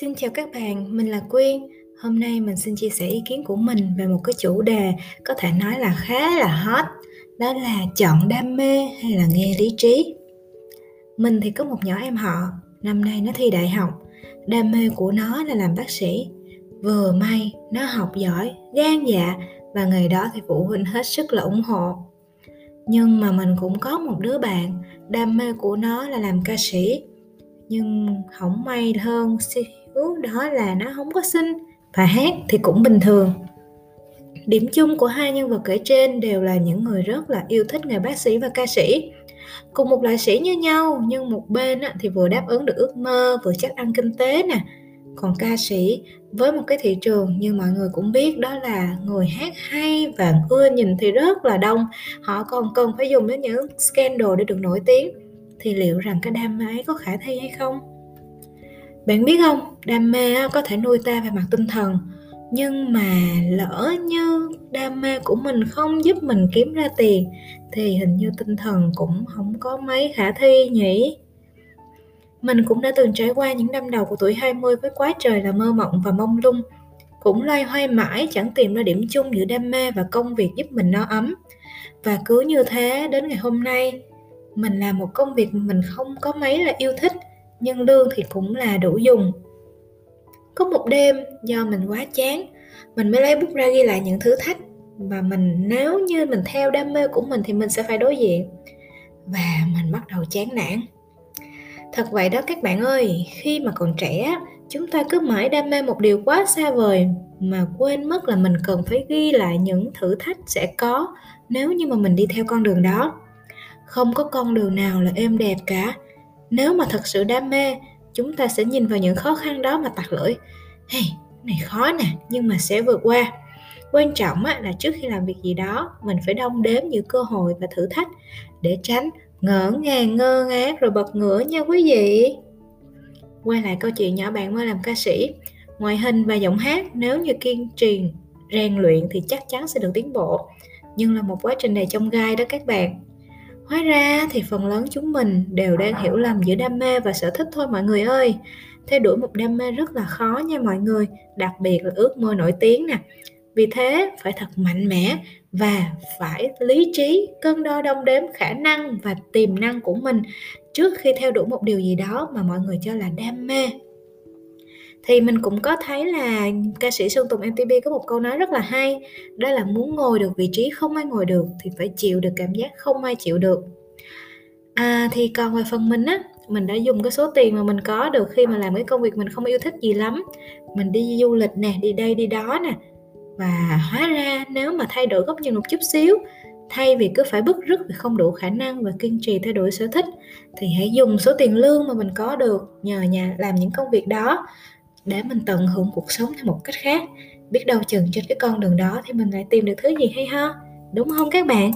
Xin chào các bạn, mình là Quyên. Hôm nay mình xin chia sẻ ý kiến của mình về một cái chủ đề có thể nói là khá là hot, đó là chọn đam mê hay là nghe lý trí. Mình thì có một nhỏ em họ, năm nay nó thi đại học, đam mê của nó là làm bác sĩ. Vừa may nó học giỏi, gan dạ và ngày đó thì phụ huynh hết sức là ủng hộ. Nhưng mà mình cũng có một đứa bạn, đam mê của nó là làm ca sĩ, nhưng không may hơn xíu đó là nó không có xinh và hát thì cũng bình thường. Điểm chung của hai nhân vật kể trên đều là những người rất là yêu thích nghề bác sĩ và ca sĩ. Cùng một loại sĩ như nhau, nhưng một bên thì vừa đáp ứng được ước mơ, vừa chắc ăn kinh tế nè. Còn ca sĩ với một cái thị trường như mọi người cũng biết đó là người hát hay và ưa nhìn thì rất là đông. Họ còn cần phải dùng đến những scandal để được nổi tiếng. Thì liệu rằng cái đam mê ấy có khả thi hay không? Bạn biết không? Đam mê có thể nuôi ta về mặt tinh thần. Nhưng mà lỡ như đam mê của mình không giúp mình kiếm ra tiền, thì hình như tinh thần cũng không có mấy khả thi nhỉ? Mình cũng đã từng trải qua những năm đầu của tuổi 20 với quá trời là mơ mộng và mông lung. Cũng loay hoay mãi chẳng tìm ra điểm chung giữa đam mê và công việc giúp mình no ấm. Và cứ như thế đến ngày hôm nay, mình làm một công việc mình không có mấy là yêu thích nhưng lương thì cũng là đủ dùng. Có một đêm, do mình quá chán, mình mới lấy bút ra ghi lại những thử thách. Và mình, nếu như mình theo đam mê của mình thì mình sẽ phải đối diện. Và mình bắt đầu chán nản. Thật vậy đó các bạn ơi, khi mà còn trẻ, chúng ta cứ mãi đam mê một điều quá xa vời mà quên mất là mình cần phải ghi lại những thử thách sẽ có nếu như mà mình đi theo con đường đó. Không có con đường nào là êm đẹp cả nếu mà thật sự đam mê chúng ta sẽ nhìn vào những khó khăn đó mà tặc lưỡi. Hey này khó nè nhưng mà sẽ vượt qua. Quan trọng á, là trước khi làm việc gì đó mình phải đong đếm những cơ hội và thử thách để tránh ngỡ ngàng ngơ ngác rồi bật ngửa nha quý vị. Quay lại câu chuyện nhỏ bạn mới làm ca sĩ. Ngoại hình và giọng hát nếu như kiên trì rèn luyện thì chắc chắn sẽ được tiến bộ nhưng là một quá trình đầy trong gai đó các bạn hóa ra thì phần lớn chúng mình đều đang hiểu lầm giữa đam mê và sở thích thôi mọi người ơi. Theo đuổi một đam mê rất là khó nha mọi người, đặc biệt là ước mơ nổi tiếng nè. Vì thế, phải thật mạnh mẽ và phải lý trí, cân đo đong đếm khả năng và tiềm năng của mình trước khi theo đuổi một điều gì đó mà mọi người cho là đam mê thì mình cũng có thấy là ca sĩ Sơn Tùng MTP có một câu nói rất là hay, đó là muốn ngồi được vị trí không ai ngồi được thì phải chịu được cảm giác không ai chịu được. À thì còn về phần mình á, mình đã dùng cái số tiền mà mình có được khi mà làm cái công việc mình không yêu thích gì lắm. Mình đi du lịch nè, đi đây, đi đó nè. Và hóa ra nếu mà thay đổi góc nhìn một chút xíu, thay vì cứ phải bức rứt vì không đủ khả năng và kiên trì thay đổi sở thích, thì hãy dùng số tiền lương mà mình có được nhờ nhà làm những công việc đó để mình tận hưởng cuộc sống theo một cách khác. Biết đâu chừng trên cái con đường đó thì mình lại tìm được thứ gì hay ho. Đúng không các bạn?